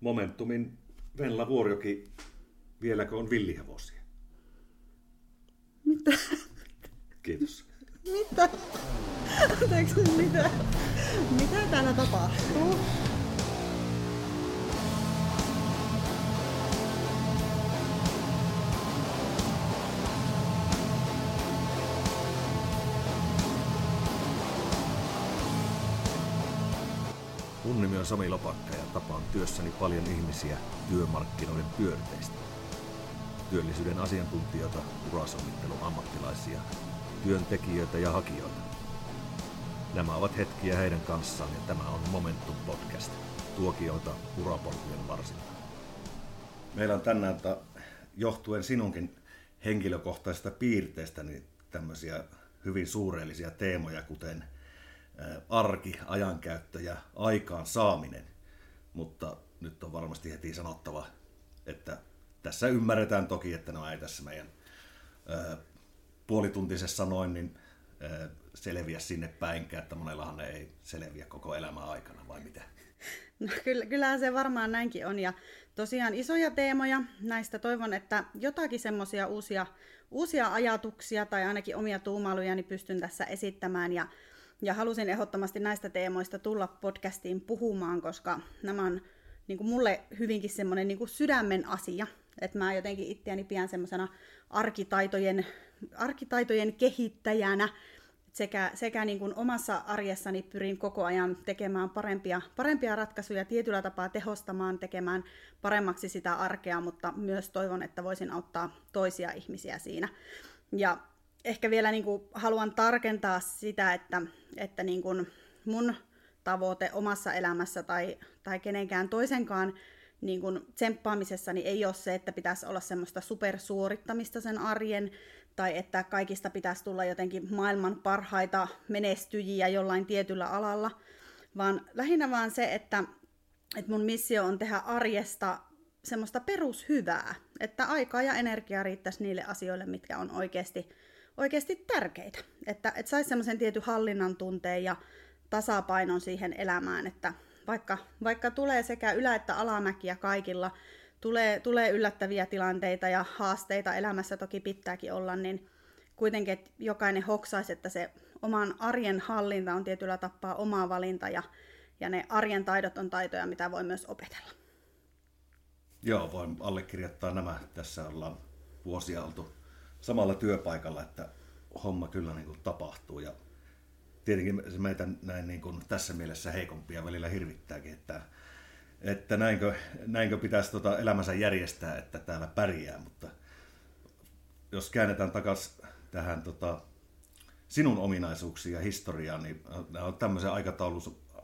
Momentumin Venla Vuorjoki, vieläkö on villihevosia? Mitä? Kiitos. Mitä? Anteeksi, mitä? Mitä täällä tapahtuu? Mun nimi on Sami Lopakka ja tapaan työssäni paljon ihmisiä työmarkkinoiden pyörteistä. Työllisyyden asiantuntijoita, urasovittelun ammattilaisia, työntekijöitä ja hakijoita. Nämä ovat hetkiä heidän kanssaan ja tämä on Momentum Podcast. Tuokioita urapolkujen varsilta. Meillä on tänään, että johtuen sinunkin henkilökohtaisista piirteistä, niin tämmöisiä hyvin suureellisia teemoja, kuten arki, ajankäyttö ja aikaan saaminen. Mutta nyt on varmasti heti sanottava, että tässä ymmärretään toki, että no ei tässä meidän puolituntisessa noin, niin selviä sinne päinkään, että monellahan ne ei selviä koko elämän aikana, vai mitä? No kyllä, kyllähän se varmaan näinkin on. Ja tosiaan isoja teemoja. Näistä toivon, että jotakin semmoisia uusia, uusia ajatuksia tai ainakin omia tuumailuja niin pystyn tässä esittämään. Ja, ja halusin ehdottomasti näistä teemoista tulla podcastiin puhumaan, koska nämä on niin kuin mulle hyvinkin semmoinen niin kuin sydämen asia. Että mä jotenkin itseäni pian semmoisena arkitaitojen, arkitaitojen kehittäjänä, sekä, sekä niin kuin omassa arjessani pyrin koko ajan tekemään parempia, parempia ratkaisuja, tietyllä tapaa tehostamaan, tekemään paremmaksi sitä arkea, mutta myös toivon, että voisin auttaa toisia ihmisiä siinä. Ja ehkä vielä niin kuin haluan tarkentaa sitä, että, että niin kuin mun tavoite omassa elämässä tai, tai kenenkään toisenkaan niin kuin tsemppaamisessa niin ei ole se, että pitäisi olla semmoista supersuorittamista sen arjen tai että kaikista pitäisi tulla jotenkin maailman parhaita menestyjiä jollain tietyllä alalla, vaan lähinnä vaan se, että, että mun missio on tehdä arjesta semmoista perushyvää, että aikaa ja energiaa riittäisi niille asioille, mitkä on oikeasti, oikeasti tärkeitä. Että, että saisi semmoisen tietyn hallinnan tunteen ja tasapainon siihen elämään, että vaikka, vaikka tulee sekä ylä- että alamäkiä kaikilla, tulee, tulee yllättäviä tilanteita ja haasteita elämässä toki pitääkin olla, niin kuitenkin, että jokainen hoksaisi, että se oman arjen hallinta on tietyllä tapaa oma valinta ja, ja ne arjen taidot on taitoja, mitä voi myös opetella. Joo, voin allekirjoittaa nämä. Tässä ollaan vuosia oltu samalla työpaikalla, että homma kyllä niin kuin tapahtuu. Ja tietenkin se meitä näin niin kuin tässä mielessä heikompia välillä hirvittääkin, että että näinkö, näinkö pitäisi tota elämänsä järjestää, että täällä pärjää, mutta jos käännetään takaisin tähän tota, sinun ominaisuuksiin ja historiaan, niin nämä on tämmöisen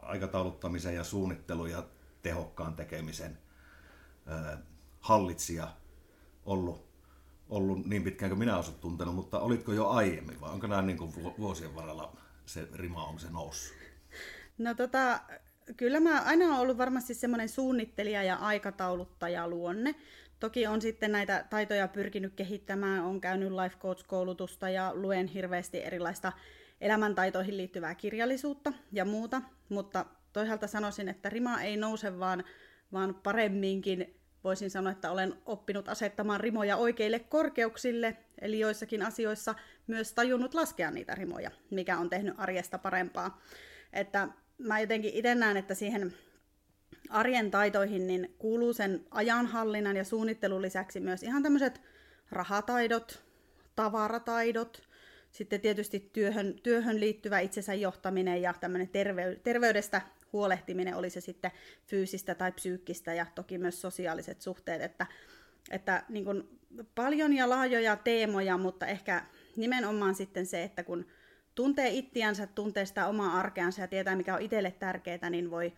aikatauluttamisen ja suunnittelun ja tehokkaan tekemisen hallitsija ollut, ollut niin pitkään kuin minä olisin tuntenut, mutta olitko jo aiemmin vai onko nämä niin kuin vuosien varrella se rima, on se noussut? No tota, kyllä mä aina olen ollut varmasti semmoinen suunnittelija ja aikatauluttaja luonne. Toki on sitten näitä taitoja pyrkinyt kehittämään, on käynyt life coach-koulutusta ja luen hirveästi erilaista elämäntaitoihin liittyvää kirjallisuutta ja muuta, mutta toisaalta sanoisin, että rima ei nouse vaan, vaan paremminkin voisin sanoa, että olen oppinut asettamaan rimoja oikeille korkeuksille, eli joissakin asioissa myös tajunnut laskea niitä rimoja, mikä on tehnyt arjesta parempaa. Että mä jotenkin itse näen, että siihen arjen taitoihin niin kuuluu sen ajanhallinnan ja suunnittelun lisäksi myös ihan tämmöiset rahataidot, tavarataidot, sitten tietysti työhön, työhön liittyvä itsensä johtaminen ja tämmöinen terve, terveydestä huolehtiminen, oli se sitten fyysistä tai psyykkistä ja toki myös sosiaaliset suhteet, että, että niin kuin paljon ja laajoja teemoja, mutta ehkä nimenomaan sitten se, että kun tuntee ittiänsä, tuntee sitä omaa arkeansa ja tietää, mikä on itselle tärkeää, niin voi,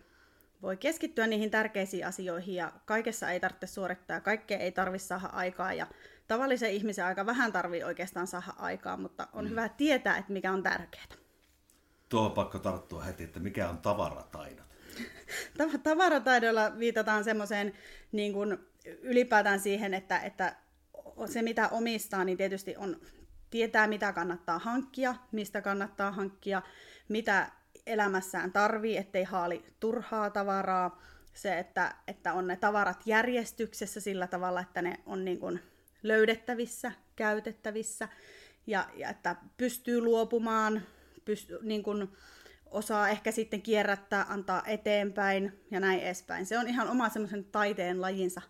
voi keskittyä niihin tärkeisiin asioihin ja kaikessa ei tarvitse suorittaa, kaikkea ei tarvitse saada aikaa ja tavallisen ihmisen aika vähän tarvii oikeastaan saada aikaa, mutta on mm. hyvä tietää, että mikä on tärkeää. Tuo on pakko tarttua heti, että mikä on tavarataidot? Tavarataidoilla viitataan semmoiseen niin kuin ylipäätään siihen, että, että se mitä omistaa, niin tietysti on tietää, mitä kannattaa hankkia, mistä kannattaa hankkia, mitä elämässään tarvii, ettei haali turhaa tavaraa. se että, että on ne tavarat järjestyksessä sillä tavalla, että ne on niin kuin löydettävissä, käytettävissä ja, ja että pystyy luopumaan, pystyy, niin kuin osaa ehkä sitten kierrättää, antaa eteenpäin ja näin edespäin. Se on ihan oma semmoisen taiteen lajinsa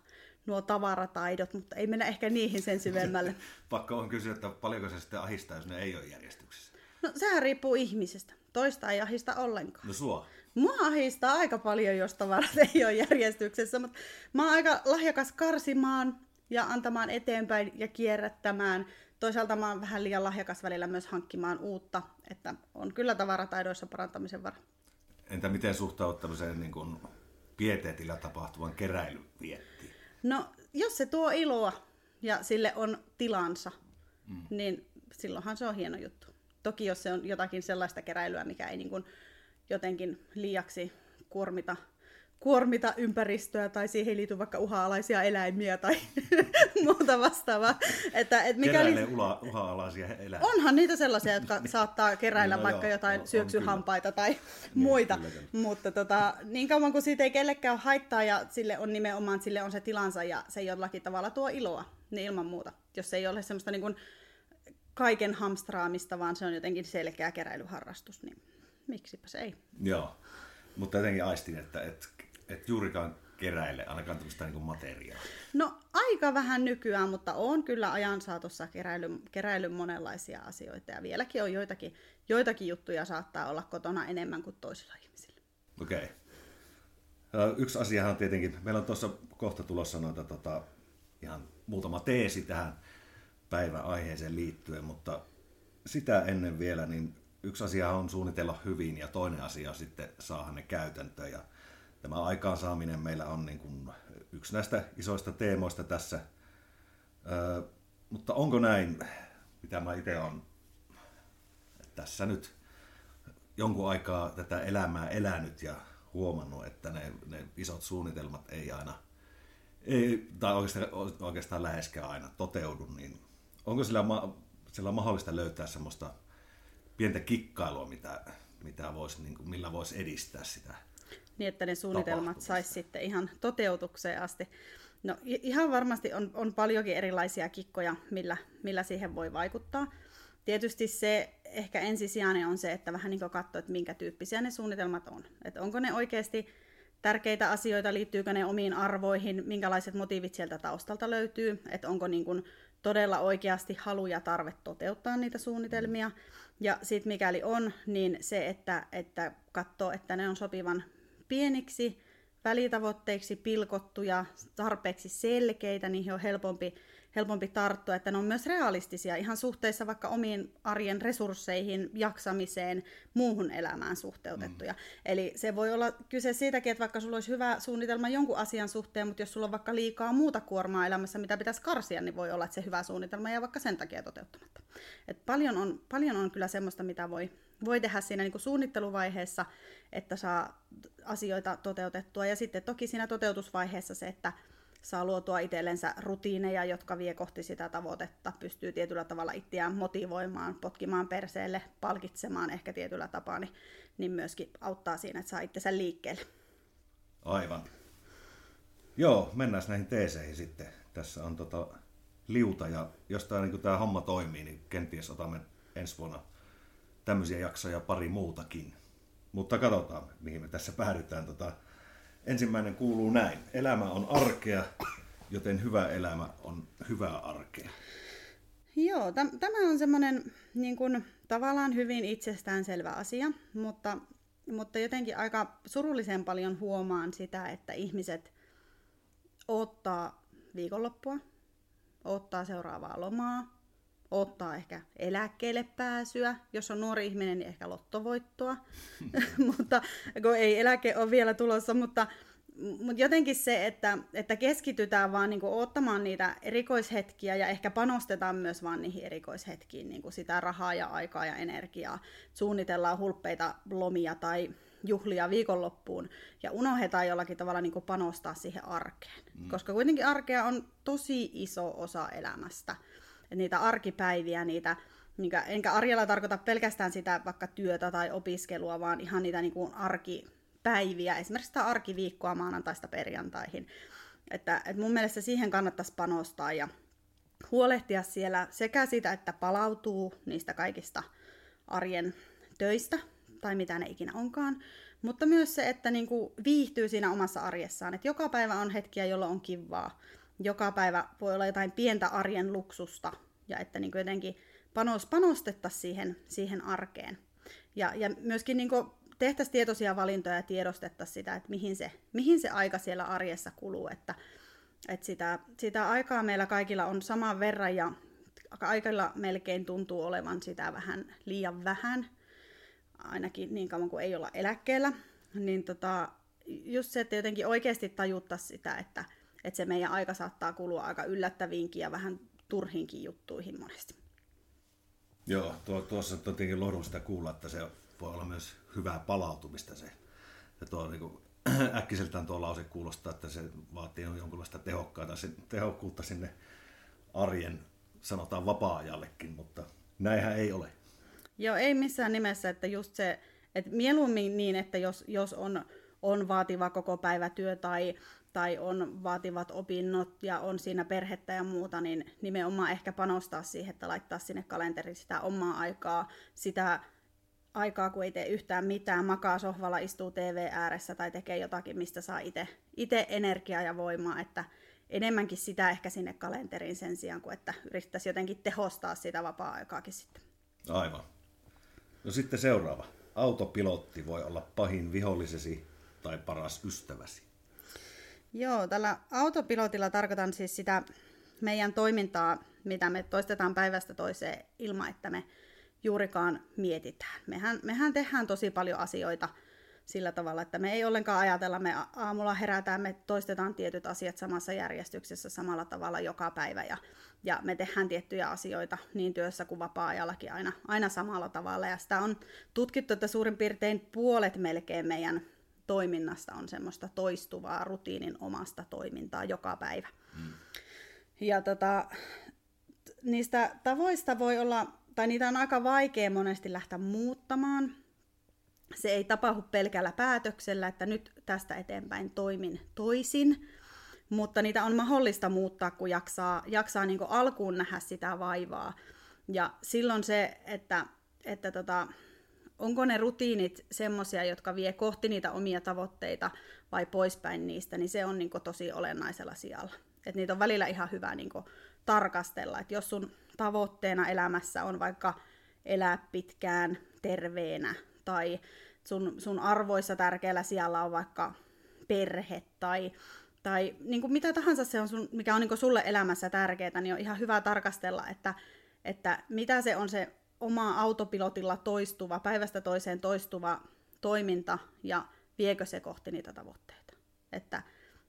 nuo tavarataidot, mutta ei mennä ehkä niihin sen syvemmälle. Pakko on kysyä, että paljonko se sitten ahistaa, jos ne ei ole järjestyksessä? No sehän riippuu ihmisestä. Toista ei ahista ollenkaan. No sua. Mua ahistaa aika paljon, jos tavarat ei ole järjestyksessä, mutta mä oon aika lahjakas karsimaan ja antamaan eteenpäin ja kierrättämään. Toisaalta mä oon vähän liian lahjakas välillä myös hankkimaan uutta, että on kyllä tavarataidoissa parantamisen vara. Entä miten suhtaudut tämmöiseen niin kuin pieteetillä tapahtuvan keräilyviettiin? No, jos se tuo iloa ja sille on tilansa, mm. niin silloinhan se on hieno juttu. Toki jos se on jotakin sellaista keräilyä, mikä ei niin kuin jotenkin liiaksi kuormita, kuormita ympäristöä tai siihen liity vaikka uha-alaisia eläimiä tai muuta vastaavaa. Että, et mikäli... ula, uha-alaisia eläimiä. Onhan niitä sellaisia, jotka saattaa keräillä no, vaikka joo, jotain on, syöksyhampaita on tai niin, muita. Kyllä, kyllä. Mutta tota, niin kauan kuin siitä ei kellekään haittaa ja sille on nimenomaan sille on se tilansa ja se jollakin tavalla tuo iloa, niin ilman muuta. Jos se ei ole semmoista niin kuin kaiken hamstraamista, vaan se on jotenkin selkeä keräilyharrastus, niin miksipä se ei. Joo, mutta jotenkin aistin, että et, et juurikaan keräile ainakaan tämmöistä niin materiaalia. No aika vähän nykyään, mutta on kyllä ajan saatossa keräily, keräily monenlaisia asioita ja vieläkin on joitakin, joitakin juttuja saattaa olla kotona enemmän kuin toisilla ihmisillä. Okei. Okay. Yksi asiahan on tietenkin, meillä on tuossa kohta tulossa noita tota, ihan muutama teesi tähän päivän aiheeseen liittyen, mutta sitä ennen vielä, niin yksi asia on suunnitella hyvin ja toinen asia on sitten saada ne käytäntöön. Ja tämä aikaansaaminen meillä on niin kuin yksi näistä isoista teemoista tässä. Ö, mutta onko näin, mitä mä itse olen tässä nyt jonkun aikaa tätä elämää elänyt ja huomannut, että ne, ne isot suunnitelmat ei aina, ei, tai oikeastaan, oikeastaan läheskään aina toteudu, niin onko sillä, sillä mahdollista löytää semmoista pientä kikkailua, mitä, mitä vois, niin kuin, millä voisi edistää sitä Niin, että ne suunnitelmat saisi sitten ihan toteutukseen asti. No ihan varmasti on, on paljonkin erilaisia kikkoja, millä, millä siihen voi vaikuttaa. Tietysti se ehkä ensisijainen on se, että vähän niin katsoo, että minkä tyyppisiä ne suunnitelmat on. Että onko ne oikeasti tärkeitä asioita, liittyykö ne omiin arvoihin, minkälaiset motiivit sieltä taustalta löytyy, että onko niin kuin todella oikeasti halu ja tarve toteuttaa niitä suunnitelmia. Ja sitten mikäli on, niin se, että, että katsoo, että ne on sopivan pieniksi, välitavoitteiksi pilkottuja, tarpeeksi selkeitä, niihin on helpompi helpompi tarttua, että ne on myös realistisia ihan suhteessa vaikka omiin arjen resursseihin, jaksamiseen, muuhun elämään suhteutettuja. Mm. Eli se voi olla kyse siitäkin, että vaikka sulla olisi hyvä suunnitelma jonkun asian suhteen, mutta jos sulla on vaikka liikaa muuta kuormaa elämässä, mitä pitäisi karsia, niin voi olla, että se hyvä suunnitelma jää vaikka sen takia toteuttamatta. Et paljon, on, paljon on kyllä semmoista, mitä voi, voi tehdä siinä niin kuin suunnitteluvaiheessa, että saa asioita toteutettua. Ja sitten toki siinä toteutusvaiheessa se, että saa luotua itsellensä rutiineja, jotka vie kohti sitä tavoitetta, pystyy tietyllä tavalla itseään motivoimaan, potkimaan perseelle, palkitsemaan ehkä tietyllä tapaa, niin, niin myöskin auttaa siinä, että saa itsensä liikkeelle. Aivan. Joo, mennään näihin teeseihin sitten. Tässä on tota liuta ja jos tämä niin tämä homma toimii, niin kenties otamme ensi vuonna tämmöisiä jaksoja pari muutakin. Mutta katsotaan, mihin me tässä päädytään. Tota, Ensimmäinen kuuluu näin. Elämä on arkea, joten hyvä elämä on hyvää arkea. Joo, täm- tämä on semmoinen niin kuin, tavallaan hyvin itsestäänselvä asia, mutta, mutta jotenkin aika surullisen paljon huomaan sitä, että ihmiset ottaa viikonloppua, ottaa seuraavaa lomaa, ottaa ehkä eläkkeelle pääsyä. Jos on nuori ihminen, niin ehkä lottovoittoa. mutta kun ei eläke ole vielä tulossa, mutta, mutta jotenkin se, että, että keskitytään vaan niin ottamaan niitä erikoishetkiä ja ehkä panostetaan myös vaan niihin erikoishetkiin niin sitä rahaa ja aikaa ja energiaa. Suunnitellaan hulppeita lomia tai juhlia viikonloppuun ja unohdetaan jollakin tavalla niin panostaa siihen arkeen. Mm. Koska kuitenkin arkea on tosi iso osa elämästä että niitä arkipäiviä, niitä, niitä, enkä arjella tarkoita pelkästään sitä vaikka työtä tai opiskelua, vaan ihan niitä niin kuin arki, päiviä, esimerkiksi sitä arkiviikkoa maanantaista perjantaihin. Että, että mun mielestä siihen kannattaisi panostaa ja huolehtia siellä sekä sitä, että palautuu niistä kaikista arjen töistä, tai mitä ne ikinä onkaan, mutta myös se, että niin kuin viihtyy siinä omassa arjessaan. Että joka päivä on hetkiä, jolloin on kivaa. Joka päivä voi olla jotain pientä arjen luksusta, ja että niin kuin jotenkin panos, panostettaisiin siihen, siihen arkeen. Ja, ja myöskin niin tehtäisiin tietoisia valintoja ja tiedostettaisiin sitä, että mihin se, mihin se aika siellä arjessa kuluu. Että, että sitä, sitä aikaa meillä kaikilla on saman verran ja kaikilla melkein tuntuu olevan sitä vähän liian vähän, ainakin niin kauan kuin ei olla eläkkeellä. Niin tota, just se, että jotenkin oikeasti tajuttaa sitä, että, että se meidän aika saattaa kulua aika yllättäviinkin ja vähän turhiinkin juttuihin monesti. Joo, tuo, tuossa on tietenkin lohdullista kuulla, että se voi olla myös hyvää palautumista se. Ja tuo niin kuin, äkkiseltään tuo lause kuulostaa, että se vaatii jonkinlaista tehokkaita, tehokkuutta sinne arjen, sanotaan vapaa-ajallekin, mutta näinhän ei ole. Joo, ei missään nimessä, että just se, että mieluummin niin, että jos, jos on, on vaativa koko päivä työ tai, tai on vaativat opinnot ja on siinä perhettä ja muuta, niin nimenomaan ehkä panostaa siihen, että laittaa sinne kalenteriin sitä omaa aikaa, sitä aikaa, kun ei tee yhtään mitään, makaa sohvalla, istuu TV ääressä tai tekee jotakin, mistä saa itse energiaa ja voimaa, että enemmänkin sitä ehkä sinne kalenteriin sen sijaan, kuin että yrittäisi jotenkin tehostaa sitä vapaa-aikaakin sitten. Aivan. No sitten seuraava. Autopilotti voi olla pahin vihollisesi tai paras ystäväsi. Joo, tällä autopilotilla tarkoitan siis sitä meidän toimintaa, mitä me toistetaan päivästä toiseen ilman, että me juurikaan mietitään. Mehän, mehän tehdään tosi paljon asioita sillä tavalla, että me ei ollenkaan ajatella, me aamulla herätään, me toistetaan tietyt asiat samassa järjestyksessä samalla tavalla joka päivä ja, ja me tehdään tiettyjä asioita niin työssä kuin vapaa-ajallakin aina, aina samalla tavalla ja sitä on tutkittu, että suurin piirtein puolet melkein meidän toiminnasta on semmoista toistuvaa rutiinin omasta toimintaa joka päivä. Mm. Ja tota, niistä tavoista voi olla tai niitä on aika vaikea monesti lähteä muuttamaan. Se ei tapahdu pelkällä päätöksellä, että nyt tästä eteenpäin toimin toisin, mutta niitä on mahdollista muuttaa, kun jaksaa, jaksaa niin alkuun nähdä sitä vaivaa. Ja silloin se, että, että tota, onko ne rutiinit semmoisia, jotka vie kohti niitä omia tavoitteita vai poispäin niistä, niin se on niin tosi olennaisella sijalla. Et niitä on välillä ihan hyvä niin tarkastella, että jos sun tavoitteena elämässä on vaikka elää pitkään terveenä tai sun, sun arvoissa tärkeällä siellä on vaikka perhe tai, tai niin kuin mitä tahansa se on, sun, mikä on niin kuin sulle elämässä tärkeää, niin on ihan hyvä tarkastella, että, että mitä se on se oma autopilotilla toistuva, päivästä toiseen toistuva toiminta ja viekö se kohti niitä tavoitteita. Että,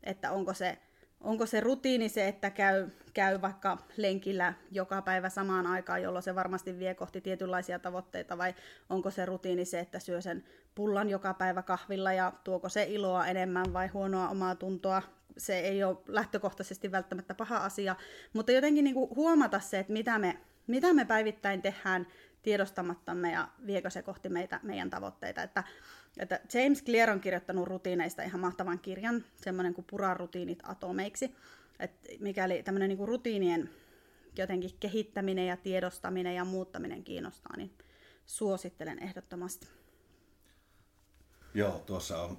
että onko se onko se rutiini se, että käy, käy vaikka lenkillä joka päivä samaan aikaan, jolloin se varmasti vie kohti tietynlaisia tavoitteita, vai onko se rutiini se, että syö sen pullan joka päivä kahvilla ja tuoko se iloa enemmän vai huonoa omaa tuntoa. Se ei ole lähtökohtaisesti välttämättä paha asia, mutta jotenkin niin kuin huomata se, että mitä me, mitä me päivittäin tehdään tiedostamattamme ja viekö se kohti meitä, meidän tavoitteita. Että että James Clear on kirjoittanut rutiineista ihan mahtavan kirjan, semmoinen kuin Pura rutiinit atomeiksi. että mikäli tämmöinen niin rutiinien jotenkin kehittäminen ja tiedostaminen ja muuttaminen kiinnostaa, niin suosittelen ehdottomasti. Joo, tuossa on,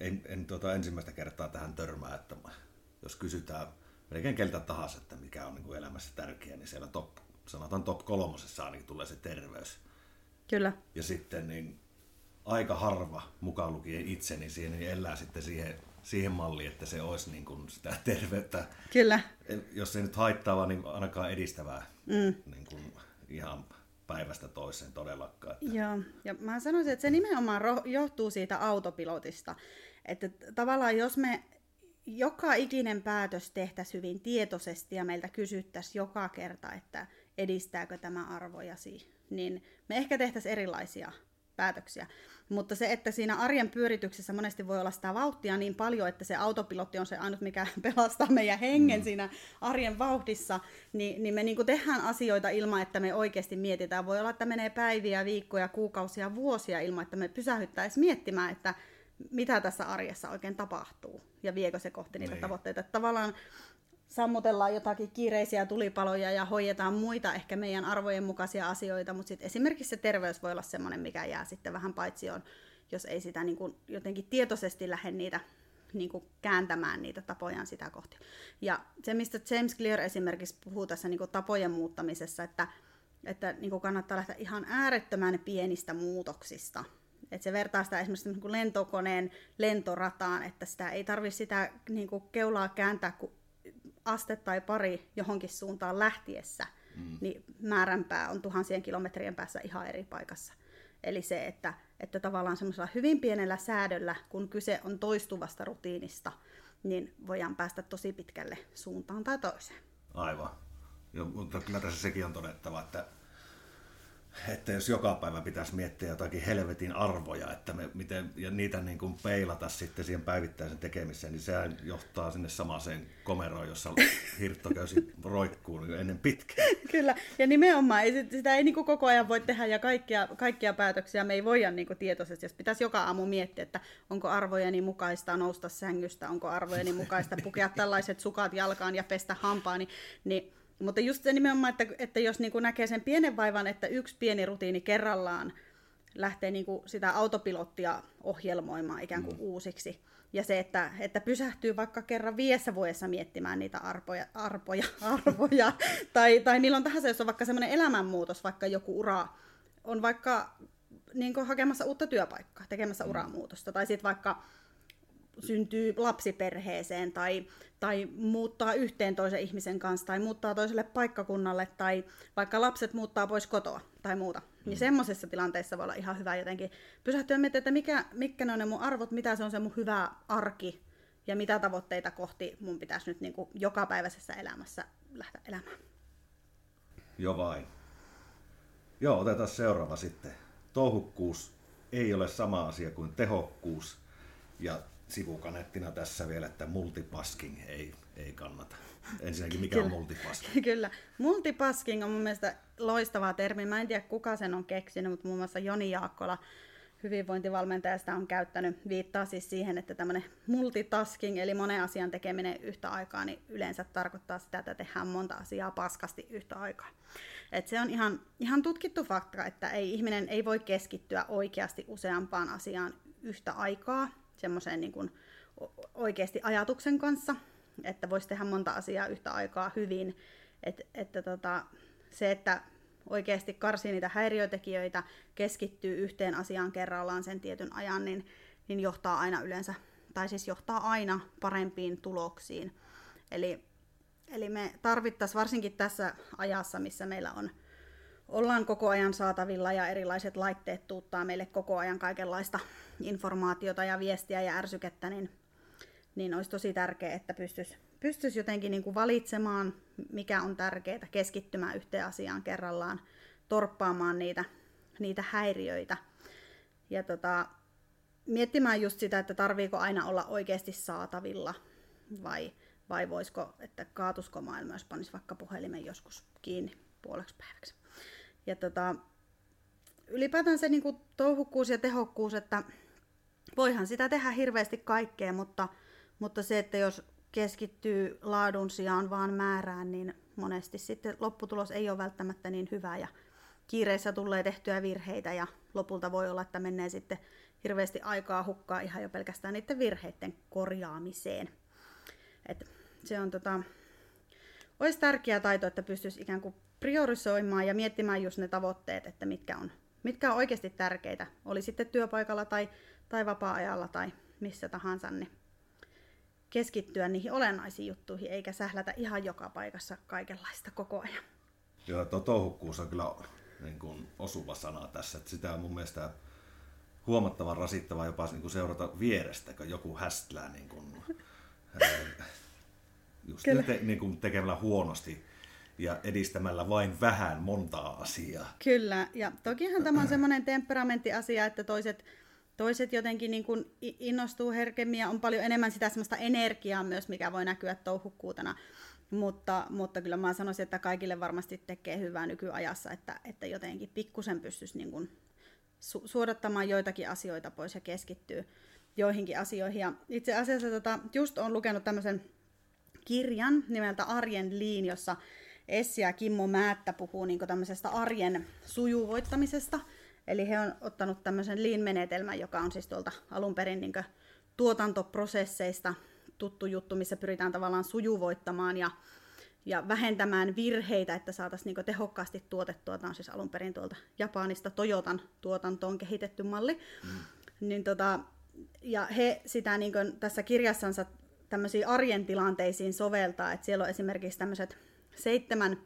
en, en tuota ensimmäistä kertaa tähän törmää, että jos kysytään melkein keltä tahansa, että mikä on niin kuin elämässä tärkeää, niin siellä top, sanotaan top kolmosessa ainakin tulee se terveys. Kyllä. Ja sitten niin aika harva, mukaan lukien itseni, siihen niin elää sitten siihen, siihen malliin, että se olisi niin kuin sitä terveyttä. Kyllä. Jos ei nyt haittaa, niin ainakaan edistävää mm. niin kuin ihan päivästä toiseen todellakaan. Että... Joo, ja mä sanoisin, että se nimenomaan johtuu siitä autopilotista. Että tavallaan jos me joka ikinen päätös tehtäisiin hyvin tietoisesti ja meiltä kysyttäisiin joka kerta, että edistääkö tämä arvojasi, niin me ehkä tehtäisiin erilaisia päätöksiä. Mutta se, että siinä arjen pyörityksessä monesti voi olla sitä vauhtia niin paljon, että se autopilotti on se ainut, mikä pelastaa meidän hengen mm. siinä arjen vauhdissa, niin, niin me niin tehdään asioita ilman, että me oikeasti mietitään. Voi olla, että menee päiviä, viikkoja, kuukausia, vuosia ilman, että me pysähyttäisiin miettimään, että mitä tässä arjessa oikein tapahtuu ja viekö se kohti niitä niin. tavoitteita. Että tavallaan sammutellaan jotakin kiireisiä tulipaloja ja hoidetaan muita ehkä meidän arvojen mukaisia asioita, mutta sitten esimerkiksi se terveys voi olla sellainen, mikä jää sitten vähän paitsioon, jos ei sitä niin kuin jotenkin tietoisesti lähde niitä niin kuin kääntämään niitä tapojaan sitä kohti. Ja se, mistä James Clear esimerkiksi puhuu tässä niin kuin tapojen muuttamisessa, että, että niin kuin kannattaa lähteä ihan äärettömän pienistä muutoksista. Että se vertaa sitä esimerkiksi niin kuin lentokoneen lentorataan, että sitä ei tarvitse sitä niin kuin keulaa kääntää kuin aste tai pari johonkin suuntaan lähtiessä, mm. niin määränpää on tuhansien kilometrien päässä ihan eri paikassa. Eli se, että, että tavallaan semmoisella hyvin pienellä säädöllä, kun kyse on toistuvasta rutiinista, niin voidaan päästä tosi pitkälle suuntaan tai toiseen. Aivan. Jo, mutta kyllä tässä sekin on todettava, että että jos joka päivä pitäisi miettiä jotakin helvetin arvoja, että me miten, ja niitä niin kuin peilata sitten siihen päivittäisen tekemiseen, niin sehän johtaa sinne samaiseen komeroon, jossa hirttoköysi roikkuu niin ennen pitkään. Kyllä, ja nimenomaan ei, sitä ei niin kuin koko ajan voi tehdä, ja kaikkia, kaikkia päätöksiä me ei voida niin kuin tietoisesti, jos pitäisi joka aamu miettiä, että onko arvojeni mukaista nousta sängystä, onko arvojeni mukaista pukea tällaiset sukat jalkaan ja pestä hampaani, niin mutta just se nimenomaan, että, että jos niin kuin näkee sen pienen vaivan, että yksi pieni rutiini kerrallaan lähtee niin kuin sitä autopilottia ohjelmoimaan ikään kuin mm. uusiksi. Ja se, että, että pysähtyy vaikka kerran viidessä vuodessa miettimään niitä arpoja, arpoja, arvoja, tai, tai milloin tahansa, jos on vaikka semmoinen elämänmuutos, vaikka joku ura on vaikka niin hakemassa uutta työpaikkaa, tekemässä mm. uramuutosta, tai sitten vaikka syntyy lapsiperheeseen tai, tai muuttaa yhteen toisen ihmisen kanssa tai muuttaa toiselle paikkakunnalle tai vaikka lapset muuttaa pois kotoa tai muuta. Niin mm. Niin semmoisessa tilanteessa voi olla ihan hyvä jotenkin pysähtyä miettimään, että mikä, mitkä ne on ne mun arvot, mitä se on se mun hyvä arki ja mitä tavoitteita kohti mun pitäisi nyt niin kuin jokapäiväisessä elämässä lähteä elämään. Joo vain. Joo, otetaan seuraava sitten. Touhukkuus ei ole sama asia kuin tehokkuus. Ja sivukaneettina tässä vielä, että multitasking ei, ei kannata. Ensinnäkin mikä on multitasking? Kyllä. Multitasking on mun mielestä loistava termi. Mä en tiedä kuka sen on keksinyt, mutta muun muassa Joni Jaakkola hyvinvointivalmentaja sitä on käyttänyt. Viittaa siis siihen, että tämmöinen multitasking, eli monen asian tekeminen yhtä aikaa, niin yleensä tarkoittaa sitä, että tehdään monta asiaa paskasti yhtä aikaa. Et se on ihan, ihan tutkittu fakta, että ei, ihminen ei voi keskittyä oikeasti useampaan asiaan yhtä aikaa, semmoiseen niin kuin oikeasti ajatuksen kanssa, että voisi tehdä monta asiaa yhtä aikaa hyvin. Et, että tota, se, että oikeasti karsii niitä häiriötekijöitä, keskittyy yhteen asiaan kerrallaan sen tietyn ajan, niin, niin johtaa aina yleensä, tai siis johtaa aina parempiin tuloksiin. Eli, eli me tarvittaisiin varsinkin tässä ajassa, missä meillä on ollaan koko ajan saatavilla ja erilaiset laitteet tuuttaa meille koko ajan kaikenlaista informaatiota ja viestiä ja ärsykettä, niin, niin olisi tosi tärkeää, että pystyisi pystyisi jotenkin niin kuin valitsemaan, mikä on tärkeää, keskittymään yhteen asiaan kerrallaan, torppaamaan niitä, niitä häiriöitä. Ja tota, miettimään just sitä, että tarviiko aina olla oikeasti saatavilla vai, vai voisiko, että kaatusko maailma, jos panisi vaikka puhelimen joskus kiinni puoleksi päiväksi. Ja tota, ylipäätään se niin kuin touhukkuus ja tehokkuus, että voihan sitä tehdä hirveästi kaikkea, mutta, mutta se, että jos keskittyy laadun sijaan vaan määrään, niin monesti sitten lopputulos ei ole välttämättä niin hyvä ja kiireissä tulee tehtyä virheitä ja lopulta voi olla, että menee sitten hirveästi aikaa hukkaa ihan jo pelkästään niiden virheiden korjaamiseen. Et se on tota, olisi tärkeä taito, että pystyisi ikään kuin priorisoimaan ja miettimään just ne tavoitteet, että mitkä on, mitkä on oikeasti tärkeitä, oli sitten työpaikalla tai, tai vapaa-ajalla tai missä tahansa, niin keskittyä niihin olennaisiin juttuihin, eikä sählätä ihan joka paikassa kaikenlaista koko ajan. Joo, tuo touhukkuus on kyllä niin kuin osuva sana tässä, että sitä on mun mielestä huomattavan rasittavaa jopa niin kuin seurata vierestä, kun joku hästlää niin kuin, just te, niin kuin tekemällä huonosti ja edistämällä vain vähän montaa asiaa. Kyllä, ja tokihan tämä on semmoinen temperamenttiasia, että toiset, toiset jotenkin niin kuin innostuu herkemmin ja on paljon enemmän sitä semmoista energiaa myös, mikä voi näkyä touhukkuutena. Mutta, mutta kyllä mä sanoisin, että kaikille varmasti tekee hyvää nykyajassa, että, että jotenkin pikkusen pystyisi niin kuin su- suodattamaan joitakin asioita pois ja keskittyy joihinkin asioihin. Ja itse asiassa tota, just on lukenut tämmöisen kirjan nimeltä Arjen liin, jossa Essi ja Kimmo Määttä puhuu niin tämmöisestä arjen sujuvoittamisesta. Eli he on ottanut tämmöisen lean-menetelmän, joka on siis tuolta alun perin niin tuotantoprosesseista tuttu juttu, missä pyritään tavallaan sujuvoittamaan ja, ja vähentämään virheitä, että saataisiin niin tehokkaasti tuotettua. Tämä on siis alun perin tuolta Japanista Toyotan tuotantoon kehitetty malli. Mm. Niin tota, ja he sitä niin tässä kirjassansa tämmöisiin arjen tilanteisiin soveltaa, että siellä on esimerkiksi tämmöiset seitsemän,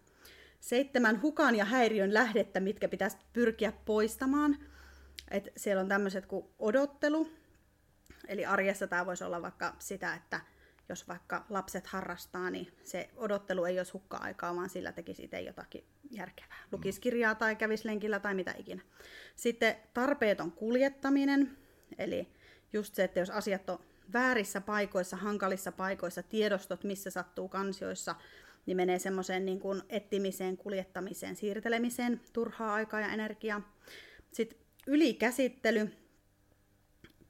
seitsemän hukan ja häiriön lähdettä, mitkä pitäisi pyrkiä poistamaan. Et siellä on tämmöiset kuin odottelu, eli arjessa tämä voisi olla vaikka sitä, että jos vaikka lapset harrastaa, niin se odottelu ei olisi hukka-aikaa, vaan sillä tekisi itse jotakin järkevää. Lukisi kirjaa tai kävisi lenkillä tai mitä ikinä. Sitten tarpeeton kuljettaminen, eli just se, että jos asiat on väärissä paikoissa, hankalissa paikoissa, tiedostot, missä sattuu kansioissa, niin menee semmoiseen niin kuin etsimiseen, kuljettamiseen, siirtelemiseen, turhaa aikaa ja energiaa. Sitten ylikäsittely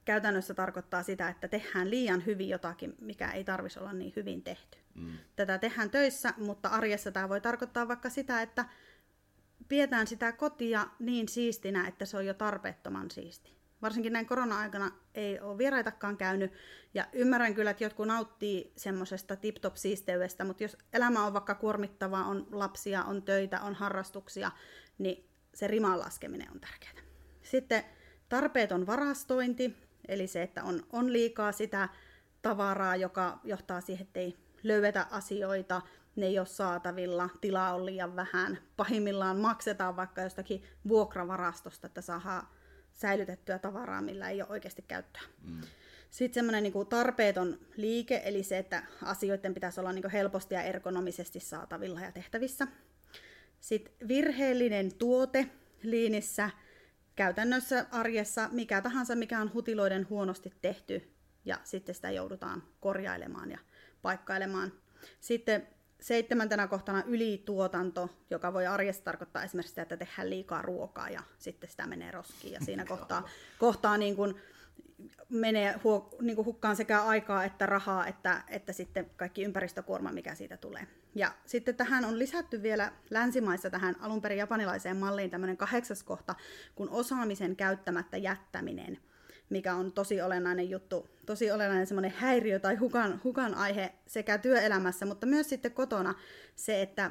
käytännössä tarkoittaa sitä, että tehdään liian hyvin jotakin, mikä ei tarvitsisi olla niin hyvin tehty. Mm. Tätä tehdään töissä, mutta arjessa tämä voi tarkoittaa vaikka sitä, että pidetään sitä kotia niin siistinä, että se on jo tarpeettoman siisti varsinkin näin korona-aikana ei ole vieraitakaan käynyt. Ja ymmärrän kyllä, että jotkut nauttii semmoisesta tip-top-siisteydestä, mutta jos elämä on vaikka kuormittavaa, on lapsia, on töitä, on harrastuksia, niin se riman laskeminen on tärkeää. Sitten tarpeeton varastointi, eli se, että on, on liikaa sitä tavaraa, joka johtaa siihen, että ei löydetä asioita, ne ei ole saatavilla, tilaa on liian vähän. Pahimmillaan maksetaan vaikka jostakin vuokravarastosta, että saadaan säilytettyä tavaraa, millä ei ole oikeasti käyttöä. Mm. Sitten semmoinen niin tarpeeton liike, eli se, että asioiden pitäisi olla niin helposti ja ergonomisesti saatavilla ja tehtävissä. Sitten virheellinen tuote liinissä, käytännössä arjessa mikä tahansa, mikä on hutiloiden huonosti tehty, ja sitten sitä joudutaan korjailemaan ja paikkailemaan. Sitten seitsemäntenä kohtana ylituotanto, joka voi arjessa tarkoittaa esimerkiksi sitä, että tehdään liikaa ruokaa ja sitten sitä menee roskiin. Ja siinä kohtaa, kohtaa niin kuin menee huo, niin kuin hukkaan sekä aikaa että rahaa, että, että sitten kaikki ympäristökuorma, mikä siitä tulee. Ja sitten tähän on lisätty vielä länsimaissa tähän alun perin japanilaiseen malliin tämmöinen kahdeksas kohta, kun osaamisen käyttämättä jättäminen – mikä on tosi olennainen juttu, tosi olennainen semmoinen häiriö tai hukan, hukan aihe sekä työelämässä, mutta myös sitten kotona se, että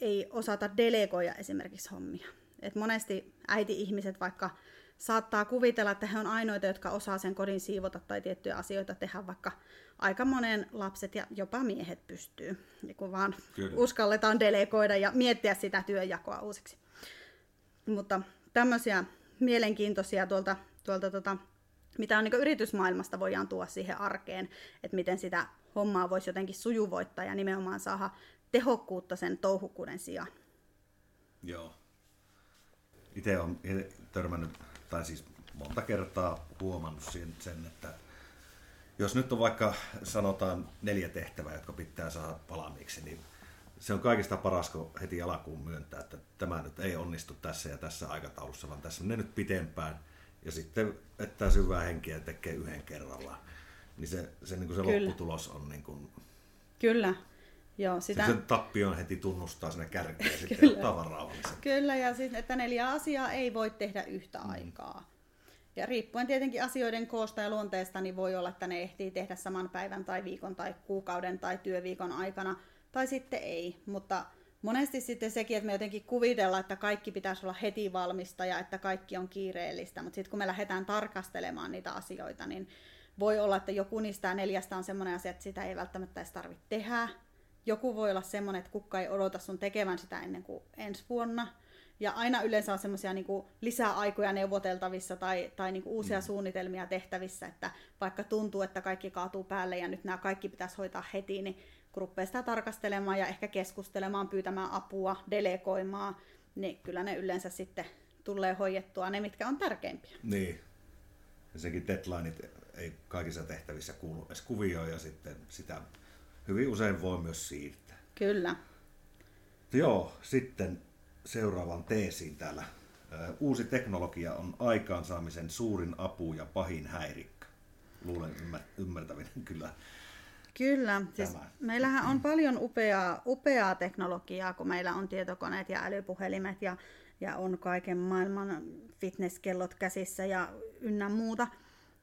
ei osata delegoida esimerkiksi hommia. Et monesti äiti-ihmiset vaikka saattaa kuvitella, että he on ainoita, jotka osaa sen kodin siivota tai tiettyjä asioita tehdä, vaikka aika monen lapset ja jopa miehet pystyy, ja kun vaan Kyllä. uskalletaan delegoida ja miettiä sitä työjakoa uusiksi. Mutta tämmöisiä mielenkiintoisia tuolta, tuolta tuota, mitä on niin yritysmaailmasta voidaan tuoda siihen arkeen, että miten sitä hommaa voisi jotenkin sujuvoittaa ja nimenomaan saada tehokkuutta sen touhukkuuden sijaan. Joo. Itse olen törmännyt, tai siis monta kertaa huomannut sen, että jos nyt on vaikka sanotaan neljä tehtävää, jotka pitää saada valmiiksi, niin se on kaikista paras, kun heti alkuun myöntää, että tämä nyt ei onnistu tässä ja tässä aikataulussa, vaan tässä menee nyt pitempään – ja sitten että syvää henkiä ja tekee yhden kerrallaan. Niin se, se, niin kuin se lopputulos on niin kuin... Kyllä. Joo, sitä... Sen tappion heti tunnustaa sinne kärkeen ja sitten ottaa varaa Kyllä, ja siis, että neljä asiaa ei voi tehdä yhtä mm. aikaa. Ja riippuen tietenkin asioiden koosta ja luonteesta, niin voi olla, että ne ehtii tehdä saman päivän tai viikon tai kuukauden tai työviikon aikana, tai sitten ei. Mutta monesti sitten sekin, että me jotenkin kuvitellaan, että kaikki pitäisi olla heti valmista ja että kaikki on kiireellistä, mutta sitten kun me lähdetään tarkastelemaan niitä asioita, niin voi olla, että joku niistä neljästä on semmoinen asia, että sitä ei välttämättä edes tarvitse tehdä. Joku voi olla semmoinen, että kukka ei odota sun tekevän sitä ennen kuin ensi vuonna. ja aina yleensä on semmoisia niin lisäaikoja neuvoteltavissa tai, tai niin uusia mm. suunnitelmia tehtävissä, että vaikka tuntuu, että kaikki kaatuu päälle ja nyt nämä kaikki pitäisi hoitaa heti, niin kun rupeaa sitä tarkastelemaan ja ehkä keskustelemaan, pyytämään apua, delegoimaan, niin kyllä ne yleensä sitten tulee hoidettua ne, mitkä on tärkeimpiä. Niin. Ja sekin deadlineit ei kaikissa tehtävissä kuulu edes kuvioon ja sitten sitä hyvin usein voi myös siirtää. Kyllä. Joo, sitten seuraavan teesiin täällä. Uusi teknologia on aikaansaamisen suurin apu ja pahin häirikkö. Luulen ymmärtävinen kyllä. Kyllä, siis meillähän on paljon upeaa, upeaa teknologiaa, kun meillä on tietokoneet ja älypuhelimet ja, ja on kaiken maailman fitnesskellot käsissä ja ynnä muuta.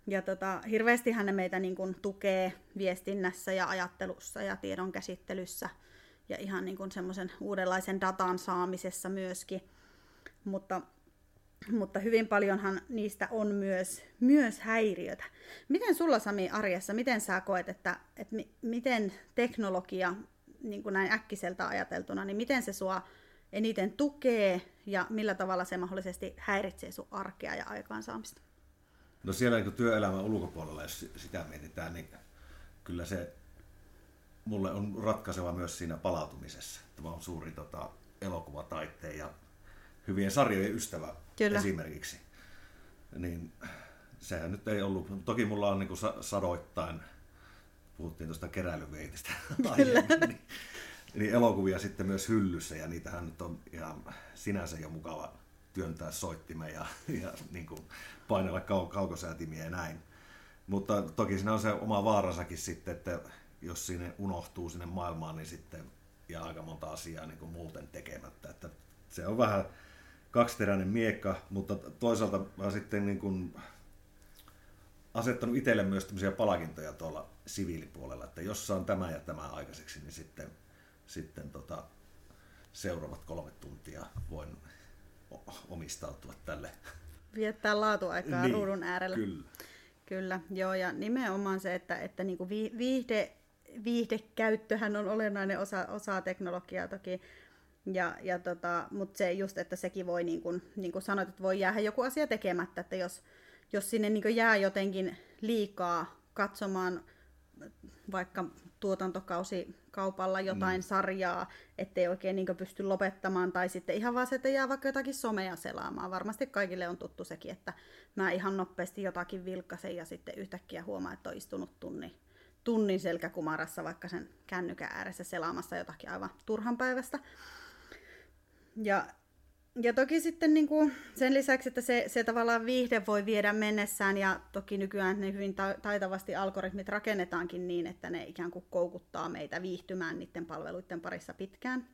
Ja tota, hirveästihän ne meitä niin kuin tukee viestinnässä ja ajattelussa ja tiedon käsittelyssä – ja ihan niin kuin semmoisen uudenlaisen datan saamisessa myöskin. Mutta, mutta hyvin paljonhan niistä on myös, myös häiriötä. Miten sulla Sami arjessa, miten sä koet, että, että mi, miten teknologia, niin kuin näin äkkiseltä ajateltuna, niin miten se sua eniten tukee ja millä tavalla se mahdollisesti häiritsee sun arkea ja aikaansaamista? No siellä niin työelämän ulkopuolella, jos sitä mietitään, niin kyllä se mulle on ratkaiseva myös siinä palautumisessa. Tämä on suuri tota, elokuvataiteen ja hyvien sarjojen ystävä Kyllä. esimerkiksi. Niin sehän nyt ei ollut, toki mulla on niin kuin sadoittain, puhuttiin tuosta keräilyveitistä niin, niin elokuvia sitten myös hyllyssä ja niitähän nyt on ihan sinänsä jo mukava työntää soittimeen ja, ja niin kuin painella kau- kaukosäätimiä ja näin. Mutta toki siinä on se oma vaaransakin sitten, että jos sinne unohtuu sinne maailmaan, niin sitten ja aika monta asiaa niin kuin muuten tekemättä. Että se on vähän kaksiteräinen miekka, mutta toisaalta mä sitten niin kuin asettanut itselle myös tämmöisiä palkintoja tuolla siviilipuolella, että jos saan tämä ja tämä aikaiseksi, niin sitten, sitten tota, seuraavat kolme tuntia voin omistautua tälle. Viettää laatuaikaa niin, ruudun äärellä. Kyllä. Kyllä, joo, ja nimenomaan se, että, että niin kuin viihde viihdekäyttöhän on olennainen osa, osa teknologiaa toki. Ja, ja tota, Mutta se just, että sekin voi, niin kuin, niin kuin sanoit, että voi jäädä joku asia tekemättä, että jos, jos sinne niin jää jotenkin liikaa katsomaan vaikka tuotantokausi kaupalla jotain mm. sarjaa, ettei oikein niin pysty lopettamaan, tai sitten ihan vaan se, että jää vaikka jotakin somea selaamaan. Varmasti kaikille on tuttu sekin, että mä ihan nopeasti jotakin vilkkasen ja sitten yhtäkkiä huomaa, että on istunut tunni tunnin selkäkumarassa vaikka sen kännykän ääressä selaamassa jotakin aivan turhan päivästä. Ja, ja toki sitten niin kuin sen lisäksi, että se, se tavallaan viihde voi viedä mennessään ja toki nykyään ne hyvin taitavasti algoritmit rakennetaankin niin, että ne ikään kuin koukuttaa meitä viihtymään niiden palveluiden parissa pitkään.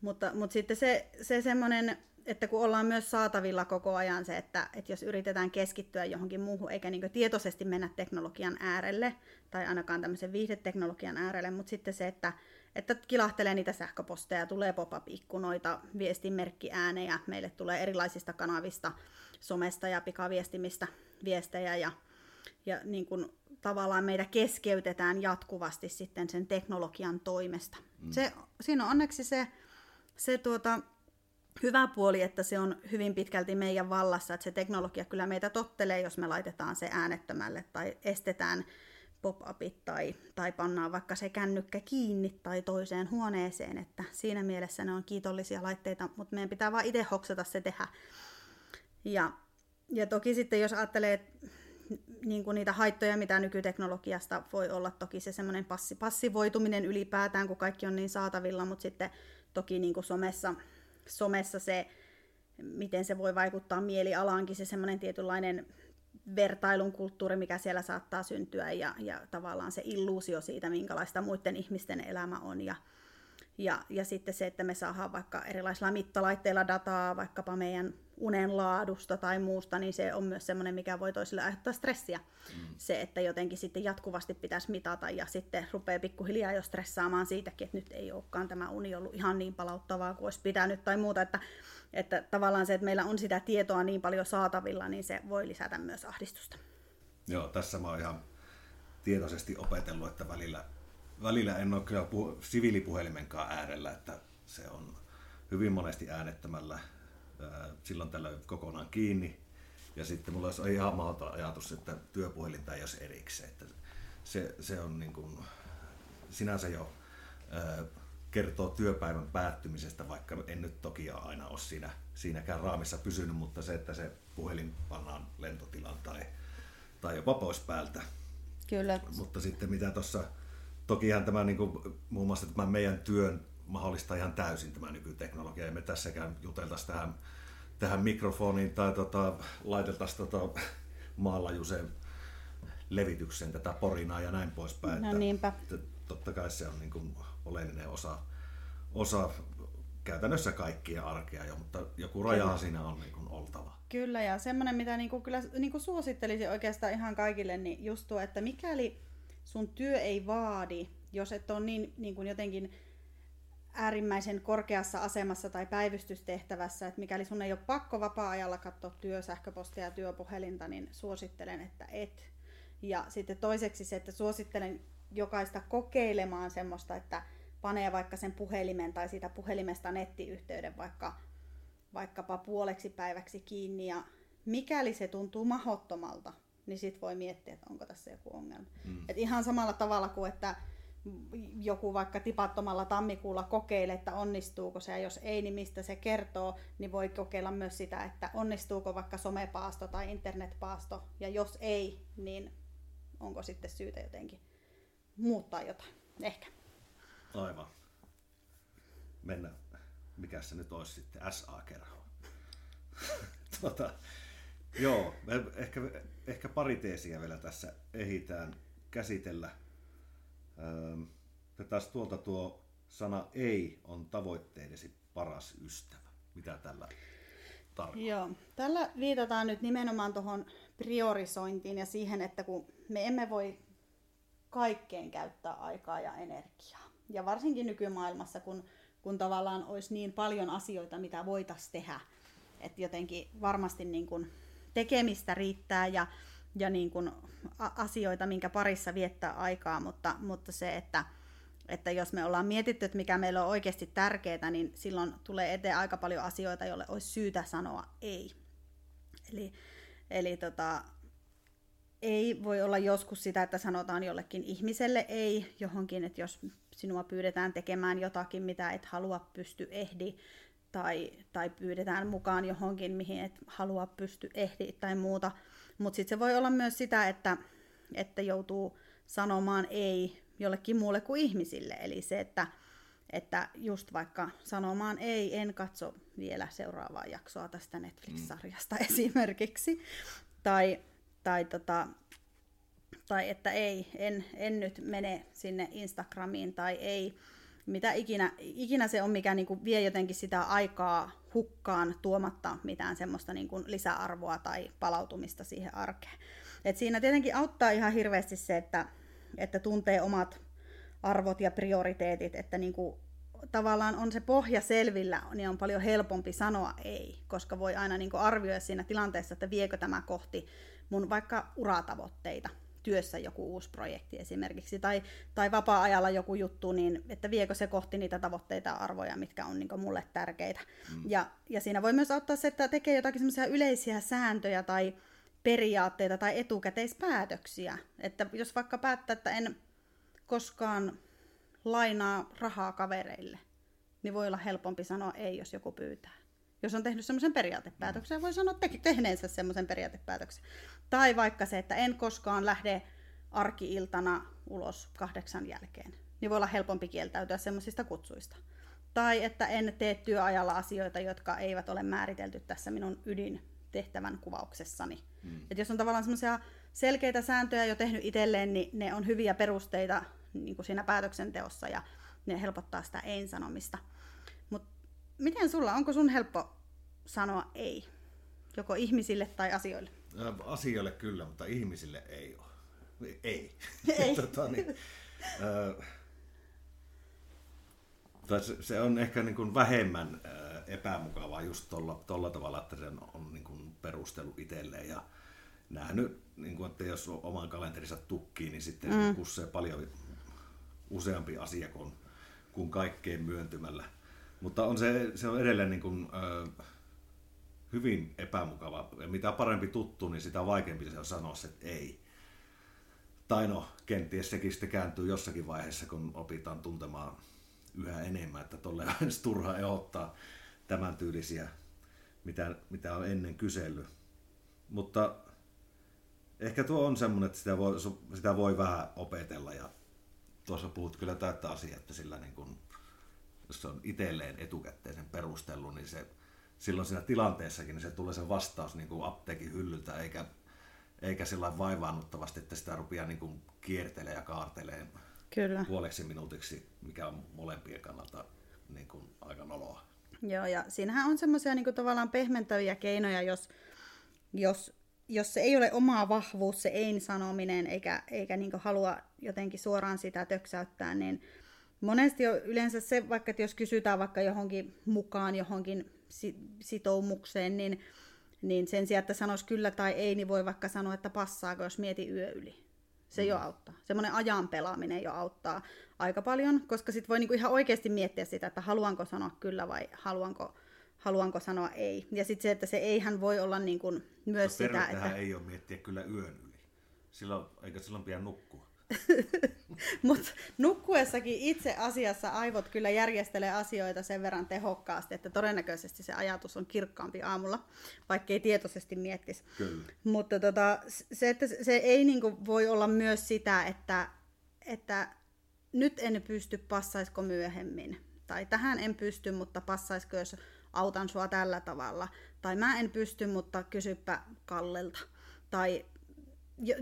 Mutta, mutta sitten se, se semmoinen että kun ollaan myös saatavilla koko ajan se, että, että jos yritetään keskittyä johonkin muuhun, eikä niin tietoisesti mennä teknologian äärelle, tai ainakaan tämmöisen viihdeteknologian äärelle, mutta sitten se, että, että kilahtelee niitä sähköposteja, tulee pop-up-ikkunoita, viestimerkkiäänejä, meille tulee erilaisista kanavista, somesta ja pikaviestimistä viestejä, ja, ja niin kuin tavallaan meitä keskeytetään jatkuvasti sitten sen teknologian toimesta. Mm. Se, siinä on onneksi se, se tuota, hyvä puoli, että se on hyvin pitkälti meidän vallassa, että se teknologia kyllä meitä tottelee, jos me laitetaan se äänettömälle tai estetään pop-upit tai, tai pannaan vaikka se kännykkä kiinni tai toiseen huoneeseen, että siinä mielessä ne on kiitollisia laitteita, mutta meidän pitää vaan itse hoksata se tehdä. Ja, ja toki sitten jos ajattelee niin kuin niitä haittoja, mitä nykyteknologiasta voi olla, toki se semmoinen passi, passivoituminen ylipäätään, kun kaikki on niin saatavilla, mutta sitten toki niin kuin somessa somessa se, miten se voi vaikuttaa mielialaankin, se semmoinen tietynlainen vertailun kulttuuri, mikä siellä saattaa syntyä ja, ja tavallaan se illuusio siitä, minkälaista muiden ihmisten elämä on ja, ja, ja sitten se, että me saadaan vaikka erilaisilla mittalaitteilla dataa vaikkapa meidän unen laadusta tai muusta, niin se on myös semmoinen, mikä voi toisille aiheuttaa stressiä. Mm. Se, että jotenkin sitten jatkuvasti pitäisi mitata ja sitten rupeaa pikkuhiljaa jo stressaamaan siitäkin, että nyt ei olekaan tämä uni ollut ihan niin palauttavaa kuin olisi pitänyt tai muuta. Että, että tavallaan se, että meillä on sitä tietoa niin paljon saatavilla, niin se voi lisätä myös ahdistusta. Joo, tässä mä oon ihan tietoisesti opetellut, että välillä, välillä en ole kyllä puhu, siviilipuhelimenkaan äärellä, että se on hyvin monesti äänettömällä silloin tällöin kokonaan kiinni. Ja sitten mulla olisi ihan mahdoton ajatus, että työpuhelinta ei olisi erikseen. Että se, se on niin kuin, sinänsä jo kertoo työpäivän päättymisestä, vaikka en nyt toki aina ole siinä, siinäkään raamissa pysynyt, mutta se, että se puhelin pannaan lentotilan tai, tai jopa pois päältä. Kyllä. Mutta sitten mitä tuossa, tokihan tämä niin kuin, muun muassa tämä meidän työn mahdollistaa ihan täysin tämä nykyteknologia, ja me tässäkään juteltaisiin tähän, tähän mikrofoniin tai tota, laiteltaisiin tota, maanlaajuiseen levitykseen tätä porinaa ja näin poispäin. No niinpä. Että, totta kai se on niin kuin oleellinen osa, osa käytännössä kaikkia arkea jo, mutta joku raja siinä on niin kuin oltava. Kyllä, ja semmoinen, mitä niin kuin, kyllä niin kuin suosittelisin oikeastaan ihan kaikille, niin just tuo, että mikäli sun työ ei vaadi, jos et ole niin, niin kuin jotenkin äärimmäisen korkeassa asemassa tai päivystystehtävässä, että mikäli sun ei ole pakko vapaa-ajalla katsoa työsähköpostia ja työpuhelinta, niin suosittelen, että et. Ja sitten toiseksi se, että suosittelen jokaista kokeilemaan semmoista, että panee vaikka sen puhelimen tai siitä puhelimesta nettiyhteyden vaikka, vaikkapa puoleksi päiväksi kiinni ja mikäli se tuntuu mahottomalta, niin sit voi miettiä, että onko tässä joku ongelma. Mm. Et ihan samalla tavalla kuin, että joku vaikka tipattomalla tammikuulla kokeilee, että onnistuuko se, ja jos ei, niin mistä se kertoo, niin voi kokeilla myös sitä, että onnistuuko vaikka somepaasto tai internetpaasto, ja jos ei, niin onko sitten syytä jotenkin muuttaa jotain, ehkä. Aivan. Mennä, mikä se nyt olisi sitten, SA-kerho. tota, joo, ehkä, ehkä pari teesiä vielä tässä ehitään käsitellä. Öö, taas tuolta tuo sana ei on tavoitteidesi paras ystävä. Mitä tällä tarkoittaa? Joo, tällä viitataan nyt nimenomaan tuohon priorisointiin ja siihen, että kun me emme voi kaikkeen käyttää aikaa ja energiaa. Ja varsinkin nykymaailmassa, kun, kun tavallaan olisi niin paljon asioita, mitä voitaisiin tehdä, että jotenkin varmasti niin kuin tekemistä riittää ja, ja niin kuin asioita, minkä parissa viettää aikaa, mutta, mutta se, että, että jos me ollaan mietitty, että mikä meillä on oikeasti tärkeää, niin silloin tulee eteen aika paljon asioita, joille olisi syytä sanoa ei. Eli, eli tota, ei voi olla joskus sitä, että sanotaan jollekin ihmiselle ei johonkin, että jos sinua pyydetään tekemään jotakin, mitä et halua, pysty, ehdi, tai, tai pyydetään mukaan johonkin, mihin et halua, pysty, ehdi tai muuta. Mutta sitten se voi olla myös sitä, että, että joutuu sanomaan ei jollekin muulle kuin ihmisille. Eli se, että, että just vaikka sanomaan ei, en katso vielä seuraavaa jaksoa tästä Netflix-sarjasta mm. esimerkiksi. Tai, tai, tota, tai että ei, en, en nyt mene sinne Instagramiin tai ei, mitä ikinä, ikinä se on, mikä niin kuin vie jotenkin sitä aikaa hukkaan tuomatta mitään semmoista niin kuin lisäarvoa tai palautumista siihen arkeen. Et siinä tietenkin auttaa ihan hirveästi se, että, että tuntee omat arvot ja prioriteetit, että niin kuin tavallaan on se pohja selvillä, niin on paljon helpompi sanoa ei, koska voi aina niin kuin arvioida siinä tilanteessa, että viekö tämä kohti mun vaikka uratavoitteita työssä joku uusi projekti esimerkiksi, tai, tai vapaa-ajalla joku juttu, niin että viekö se kohti niitä tavoitteita ja arvoja, mitkä on niin mulle tärkeitä. Mm. Ja, ja siinä voi myös auttaa se, että tekee jotakin semmoisia yleisiä sääntöjä tai periaatteita tai etukäteispäätöksiä. Että jos vaikka päättää, että en koskaan lainaa rahaa kavereille, niin voi olla helpompi sanoa ei, jos joku pyytää. Jos on tehnyt semmoisen periaatepäätöksen, voi sanoa te- tehneensä semmoisen periaatepäätöksen. Tai vaikka se, että en koskaan lähde arkiiltana ulos kahdeksan jälkeen. Niin voi olla helpompi kieltäytyä semmoisista kutsuista. Tai että en tee työajalla asioita, jotka eivät ole määritelty tässä minun ydintehtävän kuvauksessani. Mm. Et jos on tavallaan semmoisia selkeitä sääntöjä jo tehnyt itselleen, niin ne on hyviä perusteita niin kuin siinä päätöksenteossa ja ne helpottaa sitä ei-sanomista. Miten sulla, onko sun helppo sanoa ei? Joko ihmisille tai asioille? Asioille kyllä, mutta ihmisille ei ole. Ei. ei. tota, niin, äh, se on ehkä niin kuin vähemmän äh, epämukavaa just tuolla tavalla, että sen on niin kuin perustelu itselleen ja nähnyt, niin kuin, että jos oman kalenterinsa tukkii, niin sitten mm. kussee paljon useampi asia kuin, kuin kaikkeen myöntymällä. Mutta on se, se on edelleen niin kuin, ö, hyvin epämukava. Ja mitä parempi tuttu, niin sitä vaikeampi se on sanoa että ei. Tai no, kenties sekin sitten kääntyy jossakin vaiheessa, kun opitaan tuntemaan yhä enemmän, että tolle on turha ehdottaa tämän tyylisiä, mitä, mitä on ennen kysellyt. Mutta ehkä tuo on semmoinen, että sitä voi, sitä voi vähän opetella ja tuossa puhut kyllä täyttä asiaa, että sillä niin kun, jos se on itselleen etukäteisen perustellut, niin se silloin siinä tilanteessakin niin se tulee se vastaus niin kuin apteekin hyllyltä, eikä, eikä sillä vaivaannuttavasti, että sitä rupeaa niin kuin kiertelee ja kaartelee Kyllä. puoleksi minuutiksi, mikä on molempien kannalta niin kuin aika noloa. Joo, ja siinähän on semmoisia niin tavallaan pehmentäviä keinoja, jos, jos, jos se ei ole oma vahvuus, se ei-sanominen, eikä, eikä niin halua jotenkin suoraan sitä töksäyttää, niin monesti on yleensä se, vaikka että jos kysytään vaikka johonkin mukaan, johonkin sitoumukseen, niin, niin sen sijaan, että sanoisi kyllä tai ei, niin voi vaikka sanoa, että passaako, jos mieti yö yli. Se mm. jo auttaa. Semmoinen ajan pelaaminen jo auttaa aika paljon, koska sitten voi niinku ihan oikeasti miettiä sitä, että haluanko sanoa kyllä vai haluanko, haluanko sanoa ei. Ja sitten se, että se eihän voi olla niinku myös no, sitä, että... ei ole miettiä kyllä yön yli. Silloin, eikö silloin pian nukkua? Mutta nukkuessakin itse asiassa aivot kyllä järjestelee asioita sen verran tehokkaasti, että todennäköisesti se ajatus on kirkkaampi aamulla, vaikka ei tietoisesti miettisi. Kyllä. Mutta tota, se, että se ei niinku voi olla myös sitä, että, että nyt en pysty, passaisko myöhemmin. Tai tähän en pysty, mutta passaisiko, jos autan sua tällä tavalla. Tai mä en pysty, mutta kysyppä Kallelta. Tai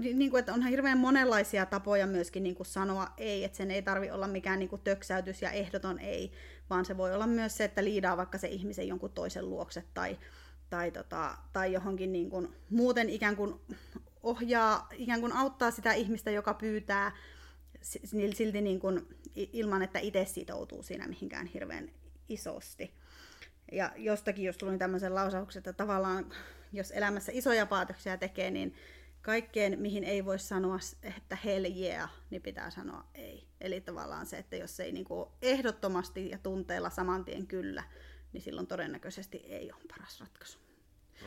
niin kuin, että onhan hirveän monenlaisia tapoja myöskin niin kuin sanoa ei, että sen ei tarvi olla mikään niin kuin töksäytys ja ehdoton ei, vaan se voi olla myös se, että liidaa vaikka se ihmisen jonkun toisen luokse tai, tai, tota, tai johonkin niin kuin, muuten ikään kuin ohjaa, ikään kuin auttaa sitä ihmistä, joka pyytää silti niin kuin, ilman, että itse sitoutuu siinä mihinkään hirveän isosti. Ja jostakin jos tuli tämmöisen lausauksen, että tavallaan jos elämässä isoja päätöksiä tekee, niin kaikkeen, mihin ei voi sanoa, että hell yeah, niin pitää sanoa ei. Eli tavallaan se, että jos ei niin kuin ehdottomasti ja tunteella saman tien kyllä, niin silloin todennäköisesti ei ole paras ratkaisu.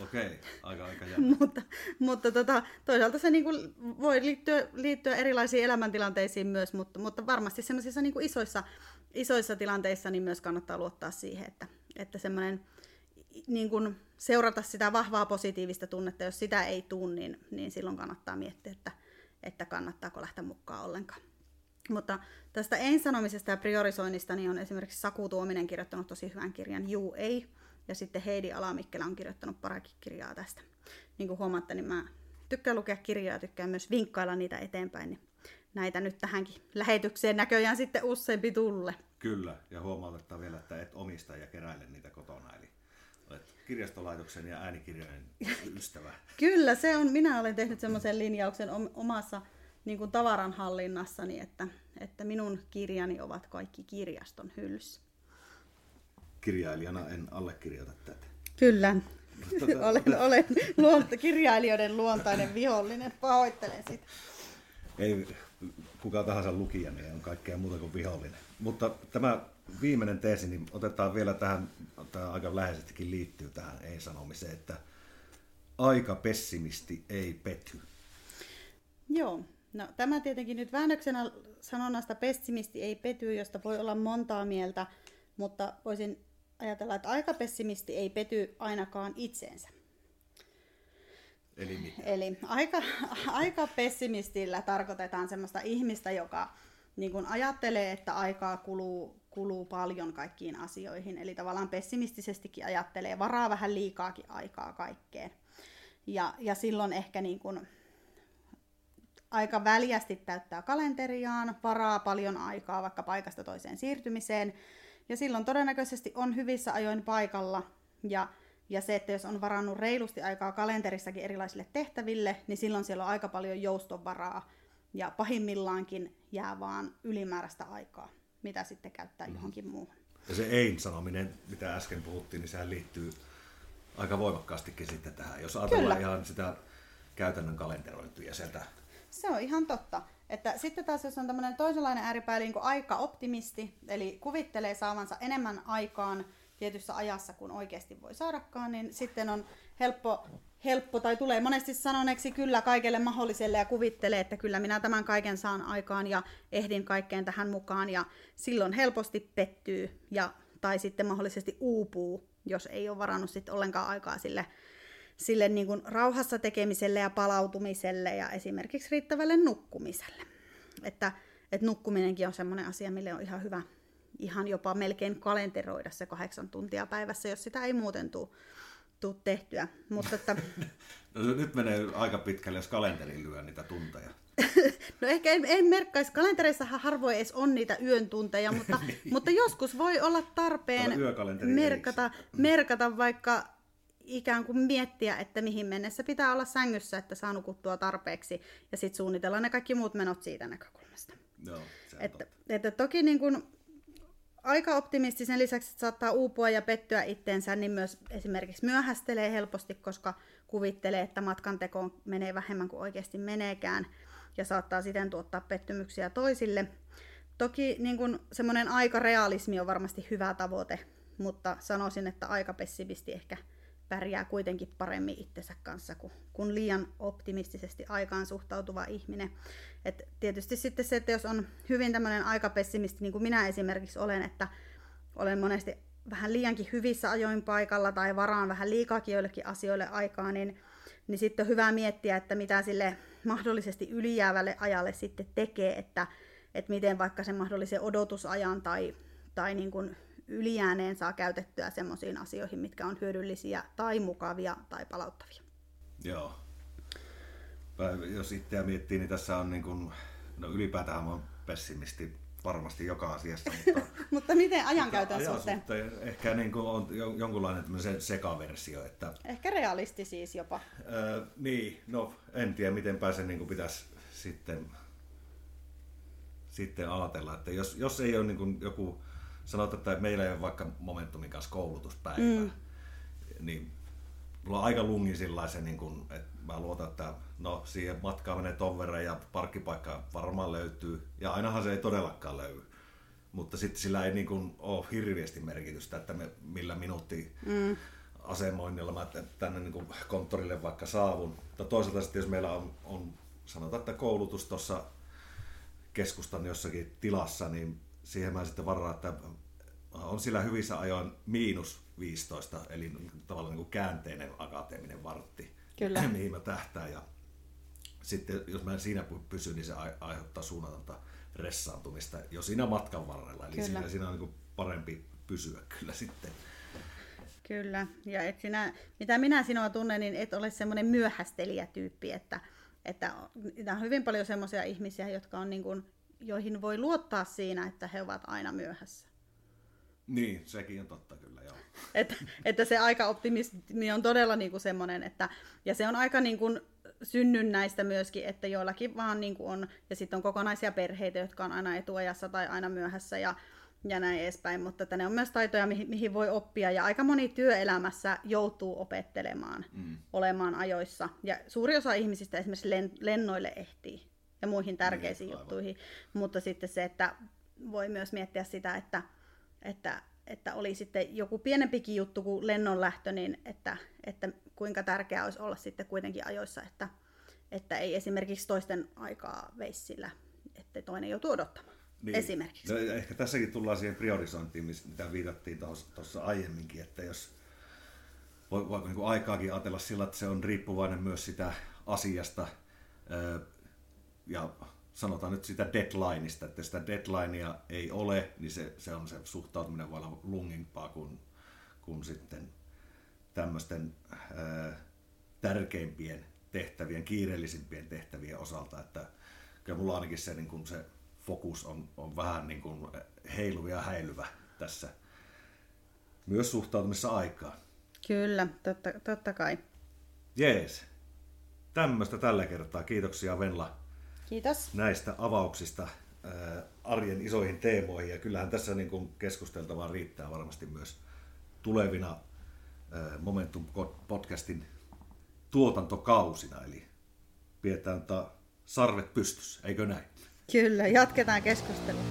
Okei, aika aika mutta mutta tota, toisaalta se niin kuin voi liittyä, liittyä erilaisiin elämäntilanteisiin myös, mutta, mutta varmasti semmoisissa niin isoissa, isoissa tilanteissa niin myös kannattaa luottaa siihen, että, että semmoinen niin kuin seurata sitä vahvaa positiivista tunnetta. Jos sitä ei tule, niin, niin silloin kannattaa miettiä, että, että kannattaako lähteä mukaan ollenkaan. Mutta tästä ei-sanomisesta ja priorisoinnista niin on esimerkiksi Saku Tuominen kirjoittanut tosi hyvän kirjan Juu ei, ja sitten Heidi Alamikkelä on kirjoittanut parakin kirjaa tästä. Niin kuin huomaatte, niin mä tykkään lukea kirjoja, tykkään myös vinkkailla niitä eteenpäin, niin näitä nyt tähänkin lähetykseen näköjään sitten useampi tulle. Kyllä, ja huomautetaan vielä, että et omista ja keräile niitä kotona, eli kirjastolaitoksen ja äänikirjojen ystävä. Kyllä, se on. Minä olen tehnyt semmoisen linjauksen omassa niin kuin tavaranhallinnassani, että, että minun kirjani ovat kaikki kirjaston hyllyssä. Kirjailijana en allekirjoita tätä. Kyllä. Tota, olen olen luonto, kirjailijoiden luontainen vihollinen. Pahoittelen sitä. Ei kuka tahansa lukija, niin on kaikkea muuta kuin vihollinen. Mutta tämä viimeinen teesi, niin otetaan vielä tähän, tämä aika läheisestikin liittyy tähän ei-sanomiseen, että aika pessimisti ei pety. Joo, no tämä tietenkin nyt väännöksenä sanonnasta pessimisti ei pety, josta voi olla montaa mieltä, mutta voisin ajatella, että aika pessimisti ei pety ainakaan itseensä. Eli mitä? Eli aika, aika pessimistillä tarkoitetaan sellaista ihmistä, joka niin kun ajattelee, että aikaa kuluu kuluu paljon kaikkiin asioihin, eli tavallaan pessimistisestikin ajattelee, varaa vähän liikaakin aikaa kaikkeen. Ja, ja silloin ehkä niin kuin aika väljästi täyttää kalenteriaan, varaa paljon aikaa vaikka paikasta toiseen siirtymiseen, ja silloin todennäköisesti on hyvissä ajoin paikalla, ja, ja se, että jos on varannut reilusti aikaa kalenterissakin erilaisille tehtäville, niin silloin siellä on aika paljon joustovaraa, ja pahimmillaankin jää vaan ylimääräistä aikaa mitä sitten käyttää mm. johonkin muuhun. Ja se ei-sanominen, mitä äsken puhuttiin, niin sehän liittyy aika voimakkaastikin sitten tähän. Jos ajatellaan Kyllä. ihan sitä käytännön kalenterointia sieltä. Se on ihan totta. Että sitten taas jos on tämmöinen toisenlainen ääripää, eli niin aika-optimisti, eli kuvittelee saavansa enemmän aikaan tietyssä ajassa kuin oikeasti voi saadakaan, niin sitten on helppo, helppo tai tulee monesti sanoneeksi kyllä kaikelle mahdolliselle ja kuvittelee, että kyllä minä tämän kaiken saan aikaan ja ehdin kaikkeen tähän mukaan ja silloin helposti pettyy ja, tai sitten mahdollisesti uupuu, jos ei ole varannut sitten ollenkaan aikaa sille, sille niin kuin rauhassa tekemiselle ja palautumiselle ja esimerkiksi riittävälle nukkumiselle. Että, että nukkuminenkin on sellainen asia, mille on ihan hyvä ihan jopa melkein kalenteroida se kahdeksan tuntia päivässä, jos sitä ei muuten tule tuu tehtyä. Mutta että... no, nyt menee aika pitkälle, jos kalenteri lyö niitä tunteja. no ehkä en, en merkkaisi. Kalentereissahan harvoin edes on niitä yön tunteja, mutta, niin. mutta joskus voi olla tarpeen merkata, merkata vaikka ikään kuin miettiä, että mihin mennessä pitää olla sängyssä, että saa nukuttua tarpeeksi ja sitten suunnitella ne kaikki muut menot siitä näkökulmasta. Joo, että, että toki niin kuin aika optimistisen lisäksi, että saattaa uupua ja pettyä itteensä, niin myös esimerkiksi myöhästelee helposti, koska kuvittelee, että matkan tekoon menee vähemmän kuin oikeasti meneekään ja saattaa siten tuottaa pettymyksiä toisille. Toki niin kun, semmoinen aikarealismi on varmasti hyvä tavoite, mutta sanoisin, että aika pessimisti ehkä pärjää kuitenkin paremmin itsensä kanssa kuin, kuin liian optimistisesti aikaan suhtautuva ihminen. Et tietysti sitten se, että jos on hyvin tämmöinen aika pessimisti, niin kuin minä esimerkiksi olen, että olen monesti vähän liiankin hyvissä ajoin paikalla tai varaan vähän liikaakin joillekin asioille aikaa, niin, niin sitten on hyvä miettiä, että mitä sille mahdollisesti ylijäävälle ajalle sitten tekee, että, että miten vaikka sen mahdollisen odotusajan tai, tai niin kuin ylijääneen saa käytettyä semmoisiin asioihin, mitkä on hyödyllisiä tai mukavia tai palauttavia. Joo. Jos itseä miettii, niin tässä on niin kuin, no ylipäätään on pessimisti varmasti joka asiassa. Mutta, mutta miten ajankäytön ajan suhteen? suhteen? Ehkä niin kuin on jonkunlainen sekaversio. Että, ehkä realisti siis jopa. Ää, niin, no en tiedä miten pääsen niin kuin pitäisi sitten, sitten ajatella. Että jos, jos ei ole niin kuin joku sanotaan, että meillä ei ole vaikka Momentumin kanssa koulutuspäivä, mm. niin mulla on aika lungi sellaisen, niin kun, että mä luotan, että no siihen matkaan menee ton verran ja parkkipaikka varmaan löytyy. Ja ainahan se ei todellakaan löydy. Mutta sitten sillä ei niin kun, ole hirveästi merkitystä, että me, millä minuutti mm. asemoinnilla mä tänne niin kun, konttorille vaikka saavun. Mutta toisaalta sitten jos meillä on, on sanotaan, että koulutus tuossa keskustan jossakin tilassa, niin siihen mä sitten varaan, että on sillä hyvissä ajoin miinus 15, eli tavallaan niin kuin käänteinen akateeminen vartti, Kyllä. mihin mä tähtään. Ja sitten jos mä en siinä pysy, niin se aiheuttaa suunnatonta ressaantumista jo siinä matkan varrella. Eli siinä, siinä on niin parempi pysyä kyllä sitten. Kyllä, ja et sinä, mitä minä sinua tunnen, niin et ole semmoinen myöhästelijätyyppi, että, että on hyvin paljon semmoisia ihmisiä, jotka on niin kuin joihin voi luottaa siinä, että he ovat aina myöhässä. Niin, sekin on totta kyllä, joo. että, että se aika optimismi on todella niin kuin semmoinen, että, ja se on aika niin kuin synnynnäistä myöskin, että joillakin vaan niin kuin on, ja sitten on kokonaisia perheitä, jotka on aina etuajassa tai aina myöhässä, ja, ja näin edespäin, mutta että ne on myös taitoja, mihin, mihin voi oppia, ja aika moni työelämässä joutuu opettelemaan, mm. olemaan ajoissa, ja suuri osa ihmisistä esimerkiksi lennoille ehtii, ja muihin tärkeisiin niin, juttuihin. Mutta sitten se, että voi myös miettiä sitä, että, että, että oli sitten joku pienempikin juttu kuin lennonlähtö, niin että, että kuinka tärkeää olisi olla sitten kuitenkin ajoissa, että, että ei esimerkiksi toisten aikaa veisi sillä, että toinen joutuu odottamaan. Niin. Esimerkiksi. No, ehkä tässäkin tullaan siihen priorisointiin, mitä viitattiin tuossa aiemminkin, että jos voi, voi niin aikaakin ajatella sillä, että se on riippuvainen myös sitä asiasta, ja sanotaan nyt sitä deadlineista, että sitä deadlinea ei ole, niin se, se on se suhtautuminen voi olla lungimpaa kuin, kuin sitten tämmöisten ää, tärkeimpien tehtävien, kiireellisimpien tehtävien osalta, että kyllä mulla ainakin se, niin kuin se fokus on, on vähän niin kuin heiluva ja häilyvä tässä myös suhtautumissa aikaa. Kyllä, totta, totta kai. Jees. Tämmöistä tällä kertaa. Kiitoksia Venla Kiitos. näistä avauksista äh, arjen isoihin teemoihin. Ja kyllähän tässä niin kuin keskusteltavaa riittää varmasti myös tulevina äh, Momentum podcastin tuotantokausina. Eli pidetään sarvet pystyssä, eikö näin? Kyllä, jatketaan keskustelua.